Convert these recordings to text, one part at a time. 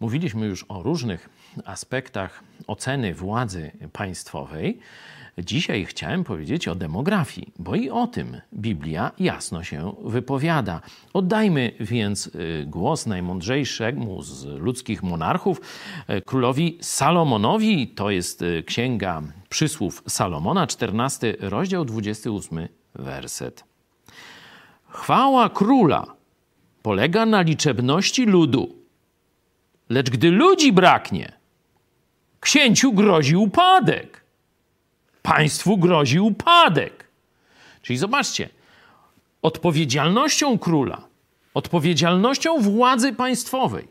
Mówiliśmy już o różnych aspektach oceny władzy państwowej. Dzisiaj chciałem powiedzieć o demografii, bo i o tym Biblia jasno się wypowiada. Oddajmy więc y, głos najmądrzejszemu z ludzkich monarchów, y, królowi Salomonowi. To jest y, księga przysłów Salomona, 14 rozdział, 28 werset. Chwała króla polega na liczebności ludu, lecz gdy ludzi braknie, księciu grozi upadek państwu grozi upadek. Czyli zobaczcie, odpowiedzialnością króla, odpowiedzialnością władzy państwowej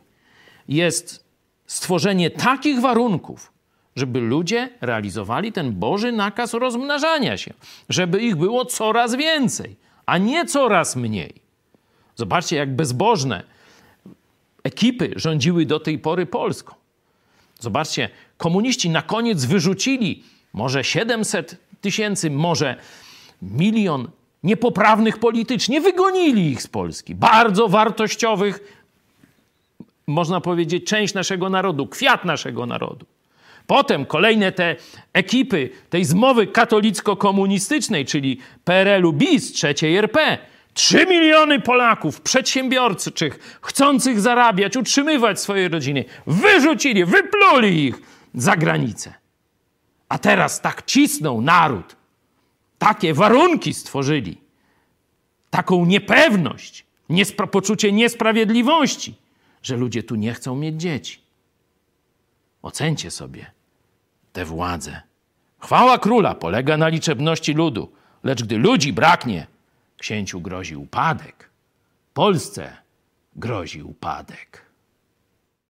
jest stworzenie takich warunków, żeby ludzie realizowali ten Boży nakaz rozmnażania się, żeby ich było coraz więcej, a nie coraz mniej. Zobaczcie, jak bezbożne ekipy rządziły do tej pory Polską. Zobaczcie, komuniści na koniec wyrzucili może 700 tysięcy, może milion niepoprawnych politycznie, wygonili ich z Polski. Bardzo wartościowych, można powiedzieć, część naszego narodu, kwiat naszego narodu. Potem kolejne te ekipy tej zmowy katolicko-komunistycznej, czyli PRL-u BIS, trzeciej RP, 3 miliony Polaków, przedsiębiorczych, chcących zarabiać, utrzymywać swoje rodziny, wyrzucili, wypluli ich za granicę. A teraz tak cisną naród, takie warunki stworzyli, taką niepewność, niespra- poczucie niesprawiedliwości, że ludzie tu nie chcą mieć dzieci. Ocencie sobie tę władzę. Chwała króla polega na liczebności ludu, lecz gdy ludzi braknie, księciu grozi upadek. Polsce grozi upadek.